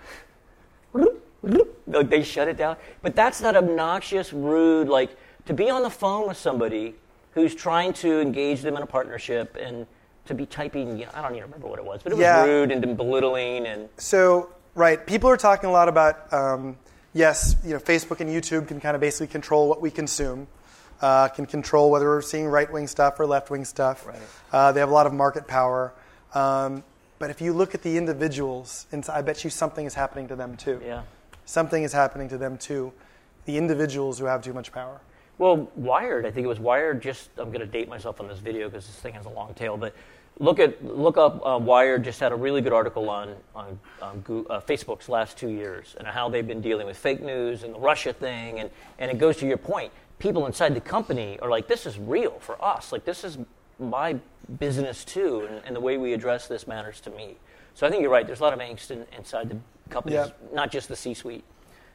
Like, They shut it down. But that's that obnoxious, rude, like to be on the phone with somebody who's trying to engage them in a partnership and to be typing, you know, I don't even remember what it was, but it was Yeah. rude and belittling and So, right, people are talking a lot about um, yes, you know, Facebook and YouTube can kind of basically control what we consume, uh, can control whether we're seeing right wing stuff or left wing stuff. Right. Uh, they have a lot of market power. Um, but if you look at the individuals, and I bet you something is happening to them too. yeah. Something is happening to them too. The individuals who have too much power. Well, Wired, I think it was Wired. Just I'm going to date myself on this video because this thing has a long tail. But look at look up uh, Wired. Just had a really good article on on, on Goo- uh, Facebook's last two years and how they've been dealing with fake news and the Russia thing. And and it goes to your point. People inside the company are like, this is real for us. Like this is my business too, and, and the way we address this matters to me. So I think you're right. There's a lot of angst in, inside the companies, Yeah. not just the C-suite.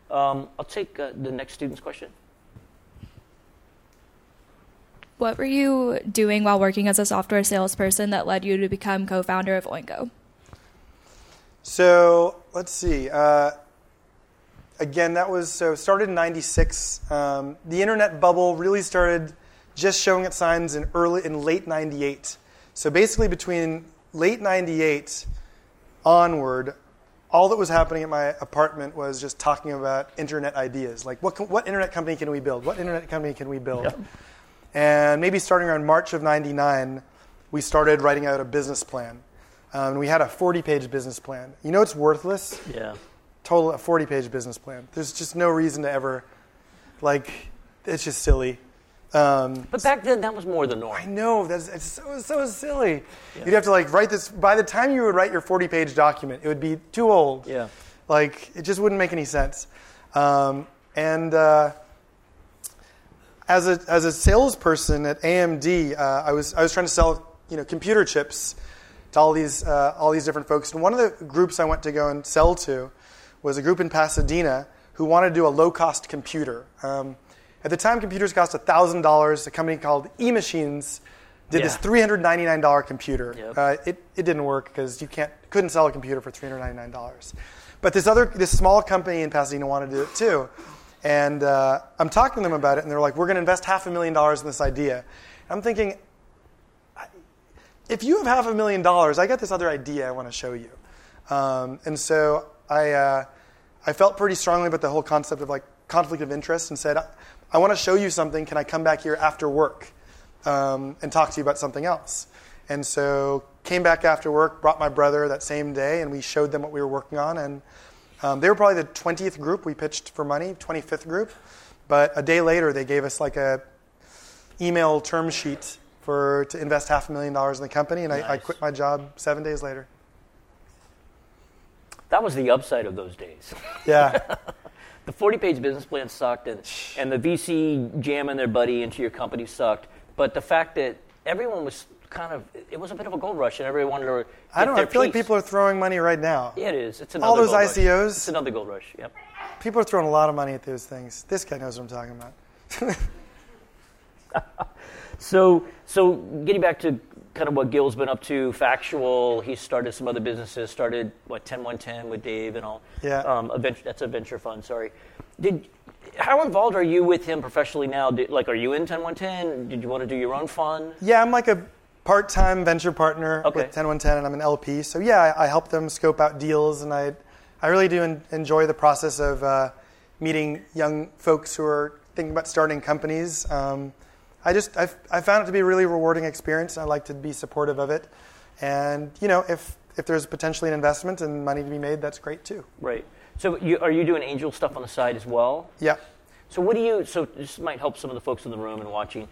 Um, I'll take uh, the next student's question. What were you doing while working as a software salesperson that led you to become co founder of Oingo? So let's see. Uh, again, that was so started in '96. Um, the internet bubble really started just showing its signs in early in late '98. So basically, between late '98 onward, all that was happening at my apartment was just talking about internet ideas. Like, what, what internet company can we build? What internet company can we build? And maybe starting around March of 99, we started writing out a business plan. Um, and we had a 40 page business plan. You know it's worthless? Yeah. Total, a 40 page business plan. There's just no reason to ever, like, it's just silly. Um, But back then, that was more the norm. I know that's it's so so silly. You'd have to like write this. By the time you would write your forty-page document, it would be too old. Yeah. Like it just wouldn't make any sense. Um, and uh, as a as a salesperson at AMD, uh, I was I was trying to sell you know computer chips to all these uh, all these different folks. And one of the groups I went to go and sell to was a group in Pasadena who wanted to do a low-cost computer. Um, at the time, computers cost $1,000. A company called eMachines did this $399 computer. Yep. Uh, it, it didn't work because you can't couldn't sell a computer for $399. But this other this small company in Pasadena wanted to do it too. And uh, I'm talking to them about it, and they're like, "We're going to invest half a million dollars in this idea." I'm thinking, if you have half a million dollars, I got this other idea I want to show you. Um, and so I, uh, I felt pretty strongly about the whole concept of like conflict of interest and said, I, want to show you something. Can I come back here after work um, and talk to you about something else? And so came back after work, brought my brother that same day, and we showed them what we were working on. And um, they were probably the 20th group we pitched for money, 25th group. But a day later, they gave us like a email term sheet for to invest half a million dollars in the company, and I, I quit my job seven days later. That was the upside of those days. Yeah, The 40 page business plan sucked, and, and the VC jamming their buddy into your company sucked. But the fact that everyone was kind of, it was a bit of a gold rush, and everyone wanted to. I don't. know. I feel like people are throwing money right now. Yeah, it is. It's another All those gold rush. ICOs. It's another gold rush. Yep. People are throwing a lot of money at those things. This guy knows what I'm talking about. So, so getting back to kind of what Gil's been up to, factual. He started some other businesses. Started what 10110 with Dave and all. Yeah. Um, a venture, that's a venture fund. Sorry. Did how involved are you with him professionally now? Did, like, are you in 10110? Did you want to do your own fund? Yeah, I'm like a part-time venture partner Okay. with 10110, and I'm an LP. So yeah, I, I help them scope out deals, and I, I really do en- enjoy the process of uh, meeting young folks who are thinking about starting companies. Um, I just I've, I found it to be a really rewarding experience, I like to be supportive of it. And you know, if if there's potentially an investment and money to be made, that's great too. Right. So, you, are you doing angel stuff on the side as well? Yeah. So what do you? So this might help some of the folks in the room and watching.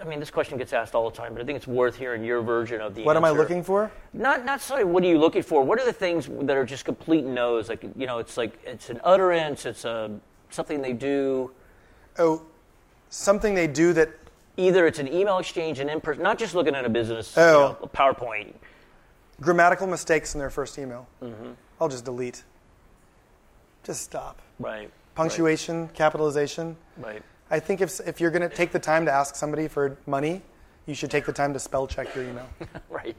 I mean, this question gets asked all the time, but I think it's worth hearing your version of the What am I looking for? Not not necessarily what are you looking for. What are the things that are just complete no's? Like you know, it's like it's an utterance. It's a something they do. Oh, something they do that Either it's an email exchange, an in person, not just looking at a business, you Oh. know, a PowerPoint. grammatical mistakes in their first email. Mm-hmm. I'll just delete. Just stop. Right. Punctuation, capitalization. Right. I think if, if you're going to take the time to ask somebody for money, you should take the time to spell check your email. right.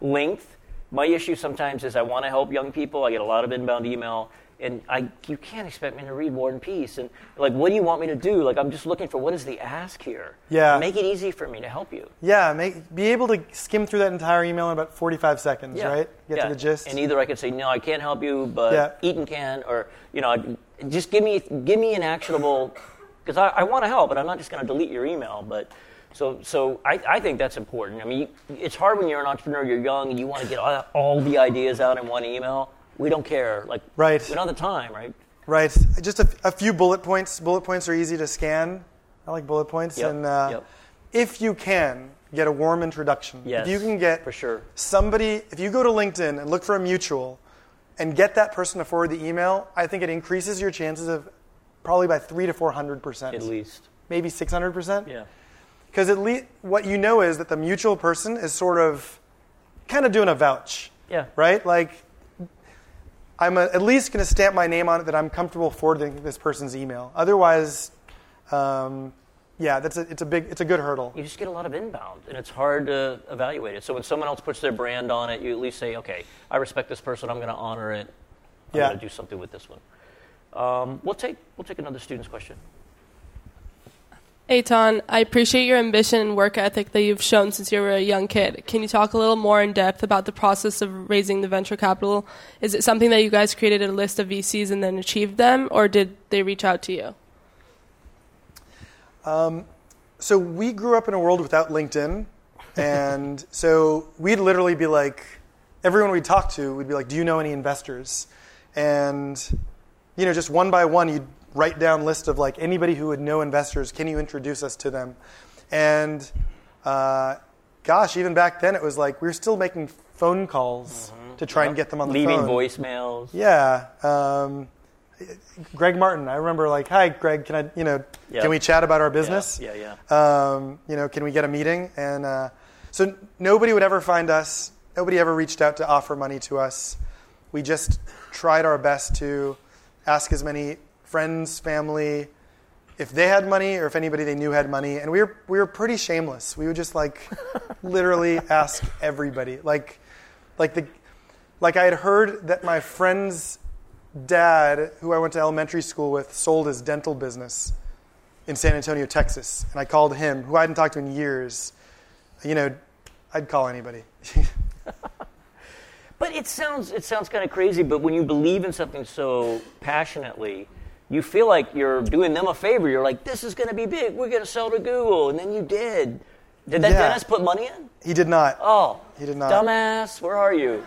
Length. My issue sometimes is I want to help young people. I get a lot of inbound email, and I you can't expect me to read War and Peace. And like, what do you want me to do? Like, I'm just looking for what is the ask here. Yeah. Make it easy for me to help you. yeah, make, be able to skim through that entire email in about 45 seconds, Yeah. right? Get Yeah. to the gist. And either I could say no, I can't help you, but Yeah. Eytan can, or you know, just give me give me an actionable because I, I want to help, but I'm not just going to delete your email. But so so I, I think that's important. I mean, you, it's hard when you're an entrepreneur, you're young, and you want to get all, all the ideas out in one email. We don't care. Like Right. we don't have the time, right? Right. Just a, a few bullet points. Bullet points are easy to scan. I like bullet points. Yep, And uh, yep. if you can, get a warm introduction. Yes, if you can get for sure. somebody, if you go to LinkedIn and look for a mutual and get that person to forward the email, I think it increases your chances of probably by three to 400%. At least. Maybe 600%. Yeah. Because at least what you know is that the mutual person is sort of kind of doing a vouch. Yeah. Right? Like, I'm at least going to stamp my name on it that I'm comfortable forwarding this person's email. Otherwise, um, yeah, that's a, it's a big, it's a good hurdle. you just get a lot of inbound, and it's hard to evaluate it. So when someone else puts their brand on it, you at least say, "Okay, I respect this person. I'm going to honor it. I'm Yeah. going to do something with this one." Um, we'll take we'll take another student's question. Eytan, I appreciate your ambition and work ethic that you've shown since you were a young kid. Can you talk a little more in depth about the process of raising the venture capital? Is it something that you guys created a list of VCs and then achieved them, or did they reach out to you? Um, so we grew up in a world without LinkedIn, and so we'd literally be like, everyone we talked to, we'd be like, "Do you know any investors?" And you know, just one by one, you'd write down list of like anybody who would know investors. Can you introduce us to them? And uh, gosh, even back then, it was like we were still making phone calls to try and get them on the Leaving phone. voicemails. Yeah. Um, Greg Martin, I remember like, hi, Greg, can I, you know, Yeah. can we chat about our business? Yeah, yeah. Um, you know, can we get a meeting? And uh, so nobody would ever find us. Nobody ever reached out to offer money to us. We just tried our best to ask as many friends, family, if they had money or if anybody they knew had money. And we were we were pretty shameless. We would just like literally ask everybody. Like like the like I had heard that my friend's dad, who I went to elementary school with, sold his dental business in San Antonio, Texas. And I called him, who I hadn't talked to in years. You know, I'd call anybody. But it sounds it sounds kind of crazy. But when you believe in something so passionately, you feel like you're doing them a favor. You're like, "This is going to be big. We're going to sell to Google," and then you did. Did that Yeah. Dennis put money in? he did not. Oh, He did not. Dumbass, where are you?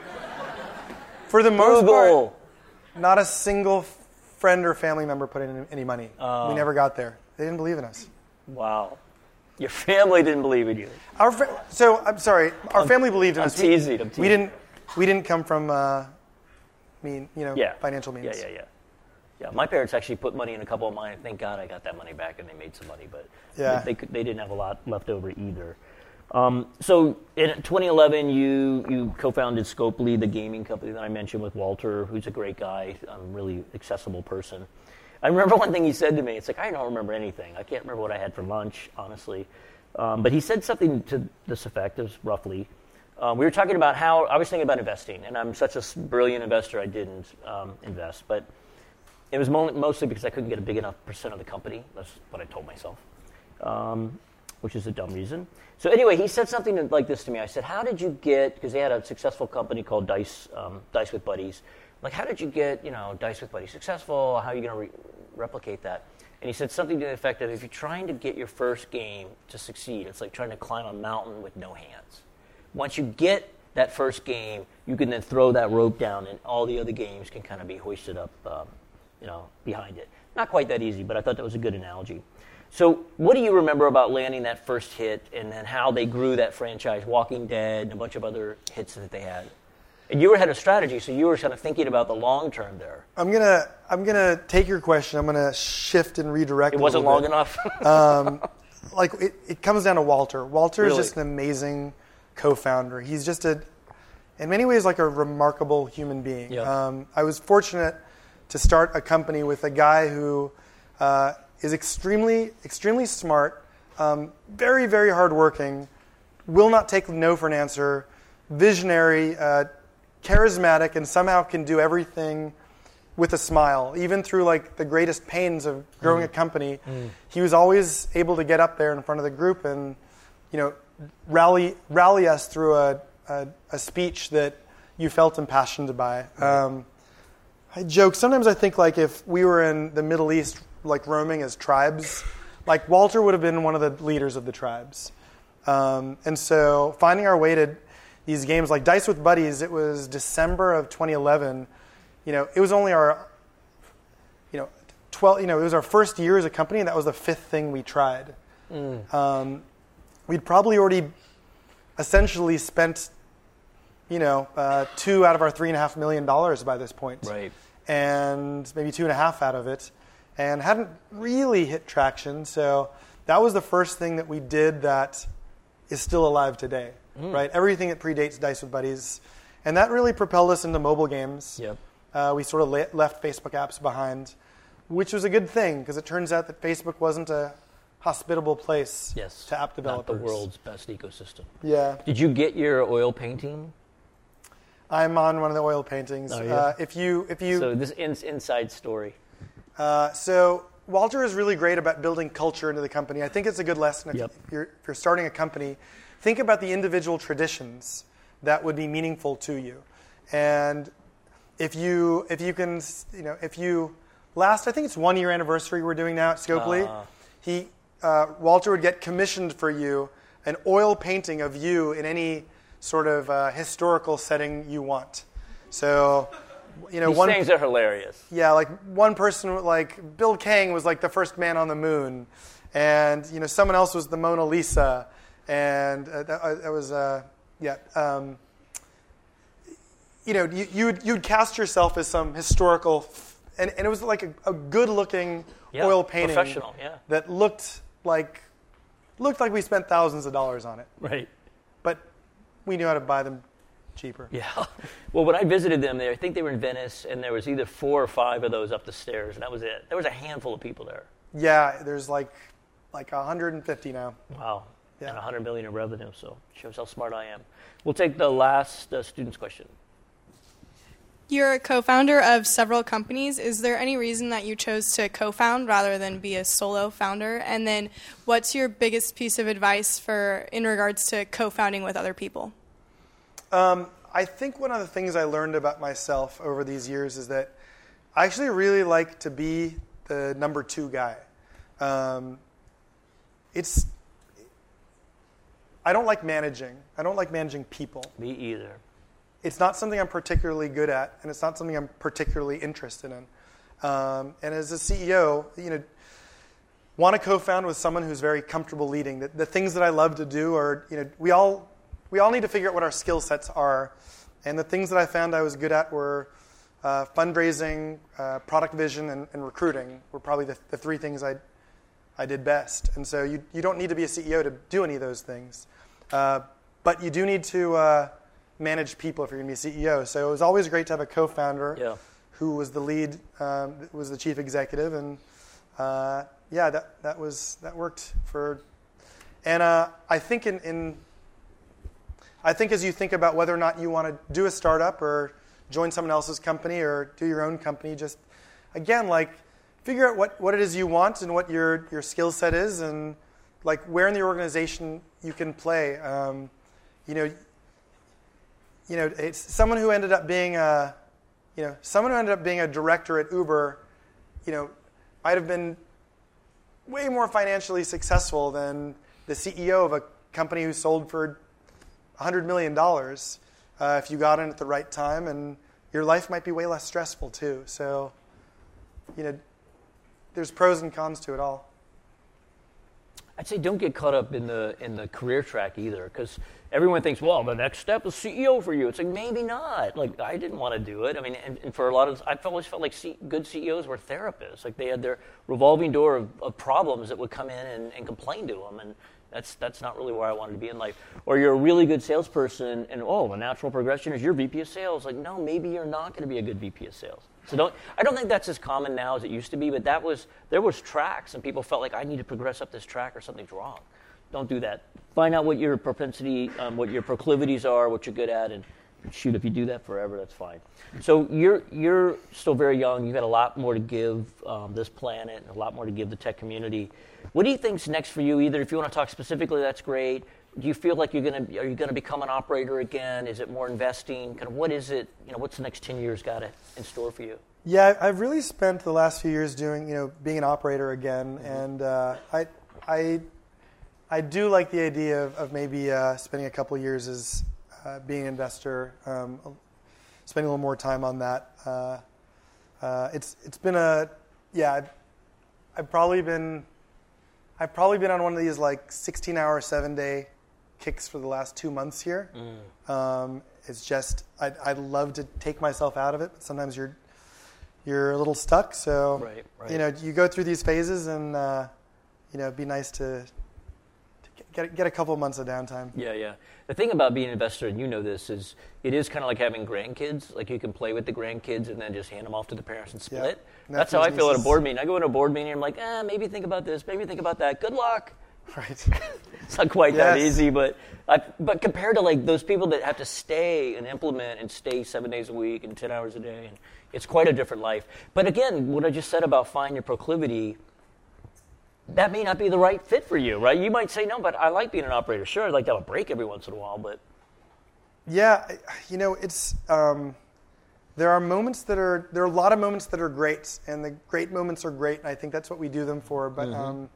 For the most part, not a single friend or family member put in any money. Oh. We never got there. They didn't believe in us. Wow, your family didn't believe in you. Our fa- so I'm sorry. Our family believed in I'm us. We- teasing, I'm teasing. We didn't. We didn't come from uh, mean, you know, Yeah, financial means. Yeah, yeah, yeah. Yeah, my parents actually put money in a couple of mine. Thank God I got that money back and they made some money, but Yeah. they, they, could, they didn't have a lot left over either. Um, so in 2011, you, you co-founded Scopely, the gaming company that I mentioned with Walter, who's a great guy, a really accessible person. I remember one thing he said to me. It's like I don't remember anything. I can't remember what I had for lunch, honestly. Um, but he said something to this effect, it was roughly. Um, we were talking about how I was thinking about investing, and I'm such a brilliant investor, I didn't um, invest. But it was mostly because I couldn't get a big enough percent of the company. That's what I told myself, um, which is a dumb reason. So anyway, he said something like this to me. I said, "How did you get?" Because they had a successful company called Dice um, Dice with Buddies. Like, how did you get you know Dice with Buddies successful? How are you going to re- replicate that? And he said something to the effect of, "If you're trying to get your first game to succeed, it's like trying to climb a mountain with no hands." once you get that first game, you can then throw that rope down, and all the other games can kind of be hoisted up, um, you know, behind it. Not quite that easy, but I thought that was a good analogy. So, what do you remember about landing that first hit, and then how they grew that franchise, Walking Dead, and a bunch of other hits that they had? And you were head of strategy, so you were kind of thinking about the long term there. I'm gonna I'm gonna take your question. I'm gonna shift and redirect. It a wasn't long bit. enough. like it, it comes down to Walter. Walter Really? is just an amazing co-founder. He's just a, in many ways, like a remarkable human being. Yeah. Um, I was fortunate to start a company with a guy who uh, is extremely, extremely smart, um, very, very hardworking, will not take no for an answer, visionary, uh, charismatic, and somehow can do everything with a smile, even through like the greatest pains of growing a company. He was always able to get up there in front of the group and, you know, rally rally us through a a, a speech that you felt impassioned by. Um, I joke sometimes. I think like if we were in the Middle East, like roaming as tribes, like Walter would have been one of the leaders of the tribes. Um, and so finding our way to these games like Dice with Buddies, it was December of 2011. You know, it was only our, you know, 12. You know, it was our first year as a company, and that was the fifth thing we tried. Um, we'd probably already essentially spent, you know, uh, two out of our three and a half million dollars by this point right. and maybe two and a half out of it, and hadn't really hit traction. So that was the first thing that we did that is still alive today, right? Everything that predates Dice with Buddies, and that really propelled us into mobile games. Yep. Uh, we sort of le- left Facebook apps behind, which was a good thing because it turns out that Facebook wasn't a hospitable place Yes. to app developers. Not the world's best ecosystem. Yeah, Did you get your oil painting? I'm on one of the oil paintings. Oh, yeah? uh, if you if you So this in, inside story. Uh, so Walter is really great about building culture into the company. I think it's a good lesson if, Yep. you're, if you're starting a company. Think about the individual traditions that would be meaningful to you, and if you if you can you know if you last I think it's one year anniversary we're doing now at Scopely. Ah. He uh, Walter would get commissioned for you an oil painting of you in any sort of uh, historical setting you want. So. You know, These one things are hilarious. yeah, like one person, like Bill Kang was like the first man on the moon, and you know someone else was the Mona Lisa, and uh, that, uh, that was uh, yeah. Um, you know, you, you'd you'd cast yourself as some historical, f- and, and it was like a, a good-looking Yeah, oil painting professional, yeah. that looked like looked like we spent thousands of dollars on it, Right. We knew how to buy them cheaper. Yeah. Well, when I visited them there, I think they were in Venice, and there was either four or five of those up the stairs, and that was it. There was a handful of people there. Yeah, there's like like 150 now. Wow. Yeah. And 100 million in revenue, so shows how smart I am. We'll take the last uh, student's question. You're a co founder of several companies. Is there any reason that you chose to co found rather than be a solo founder? And then, what's your biggest piece of advice for in regards to co founding with other people? Um, I think one of the things I learned about myself over these years is that I actually really like to be the number two guy. Um, it's I don't like managing. I don't like managing people. Me either. It's not something I'm particularly good at, and it's not something I'm particularly interested in. Um, and as a CEO, you know, want to co-found with someone who's very comfortable leading. The, the things that I love to do are, you know, we all we all need to figure out what our skill sets are. And the things that I found I was good at were uh, fundraising, uh, product vision, and, and recruiting. Were probably the, the three things I I did best. And so you you don't need to be a CEO to do any of those things, uh, but you do need to uh, manage people if you're going to be a CEO. So it was always great to have a co-founder Yeah. who was the lead, um, was the chief executive, and uh, yeah, that that was that worked for And uh, I think in, in I think as you think about whether or not you want to do a startup or join someone else's company or do your own company, just again like figure out what, what it is you want and what your, your skill set is and like where in the organization you can play. Um, you know, you know, it's someone who ended up being a, you know, someone who ended up being a director at Uber, you know, might have been way more financially successful than the CEO of a company who sold for $100 million uh, if you got in at the right time, and your life might be way less stressful too. So, you know, there's pros and cons to it all. I'd say don't get caught up in the in the career track either, because everyone thinks, well, the next step is CEO for you. It's like maybe not. Like I didn't want to do it. I mean, and, and for a lot of, I've always felt like C, good CEOs were therapists. Like they had their revolving door of, of problems that would come in and, and complain to them, and that's that's not really where I wanted to be in life. Or you're a really good salesperson, and oh, the natural progression is you're VP of sales. Like no, maybe you're not going to be a good VP of sales. So don't. I don't think that's as common now as it used to be. But that was there was tracks, and people felt like I need to progress up this track or something's wrong. Don't do that. Find out what your propensity, um, what your proclivities are, what you're good at, and shoot, if you do that forever, that's fine. So you're you're still very young. You've got a lot more to give um, this planet, and a lot more to give the tech community. What do you think's next for you? Either if you want to talk specifically, that's great. Do you feel like you're gonna are you gonna become an operator again? Is it more investing? Kind of what is it? You know, what's the next ten years got in store for you? Yeah, I've really spent the last few years doing you know being an operator again, mm-hmm. and uh, I I I do like the idea of, of maybe uh, spending a couple years as uh, being an investor, um, spending a little more time on that. Uh, uh, it's it's been a yeah. I've, I've, probably been I've probably been on one of these like 16 hour, seven day kicks for the last two months here. Mm. Um, it's just I'd, I'd love to take myself out of it, but sometimes you're you're a little stuck. So right, right. you know you go through these phases, and uh, you know it'd be nice to get, get a couple of months of downtime. Yeah, yeah. The thing about being an investor, and you know this, is it is kind of like having grandkids. Like you can play with the grandkids and then just hand them off to the parents and split. That's how I feel at a board meeting. I go in a board meeting and I'm like, eh, maybe think about this, maybe think about that. Good luck. Right. it's not quite yes. that easy, but I, but compared to like those people that have to stay and implement and stay seven days a week and ten hours a day, and it's quite a different life. But again, what I just said about find your proclivity that may not be the right fit for you, right? You might say, no, but I like being an operator. Sure, I'd like to have a break every once in a while, but. Yeah, you know, it's. Um, there are moments that are. There are a lot of moments that are great, and the great moments are great, and I think that's what we do them for. But mm-hmm. um,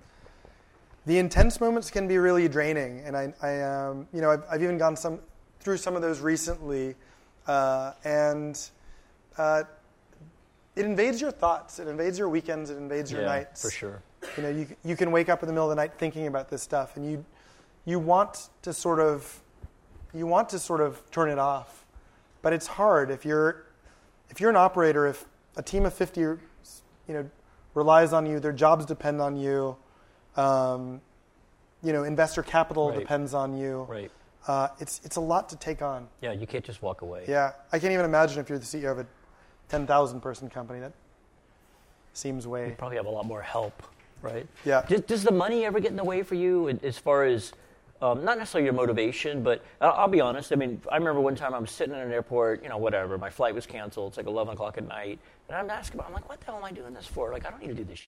the intense moments can be really draining, and I, I um, you know, I've, I've, even gone some through some of those recently, uh, and uh, it invades your thoughts, it invades your weekends, it invades your yeah, nights. For sure. You know, you, you can wake up in the middle of the night thinking about this stuff, and you, you want to sort of, you want to sort of turn it off, but it's hard if you're, if you're an operator. If a team of 50, you know, relies on you, their jobs depend on you. Um, you know, investor capital right. depends on you. Right. Uh, it's it's a lot to take on. Yeah, you can't just walk away. Yeah, I can't even imagine if you're the CEO of a 10,000 person company. That seems way. You probably have a lot more help right? Yeah. Does, does, the money ever get in the way for you as far as um, not necessarily your motivation, but I'll, I'll, be honest. I mean, I remember one time I was sitting in an airport, you know, whatever. My flight was canceled. It's like 11 o'clock at night, and I'm asking, about I'm like, what the hell am I doing this for? Like, I don't need to do this.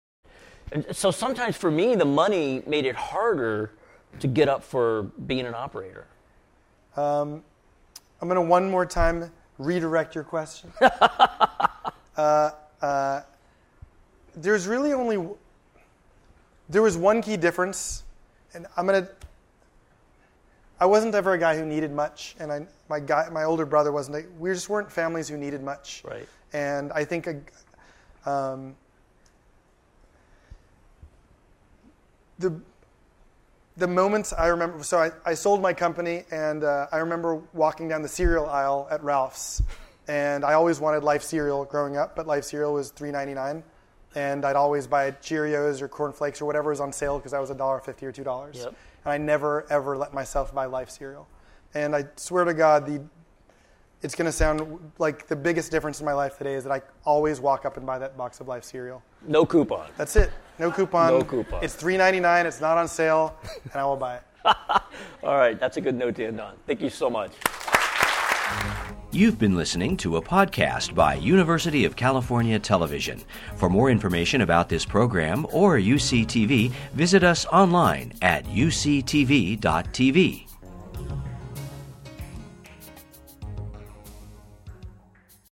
So sometimes for me, the money made it harder to get up for being an operator. Um, I'm going to one more time redirect your question. uh, uh, there's really only there was one key difference, and I'm gonna. I wasn't ever a guy who needed much, and I, my guy, my older brother wasn't. A, we just weren't families who needed much. Right. And I think a, um, the the moments I remember. So I, I sold my company, and uh, I remember walking down the cereal aisle at Ralph's, and I always wanted Life cereal growing up, but Life cereal was three ninety nine and I'd always buy Cheerios or Corn Flakes or whatever was on sale because that was a dollar fifty or two dollars. Yep. And I never ever let myself buy Life cereal. And I swear to God, the it's going to sound like the biggest difference in my life today is that I always walk up and buy that box of Life cereal. No coupon. That's it. No coupon. no coupon. It's three ninety nine. It's not on sale, and I will buy it. All right, that's a good note to end on. Thank you so much. You've been listening to a podcast by University of California Television. For more information about this program or UCTV, visit us online at uctv.tv.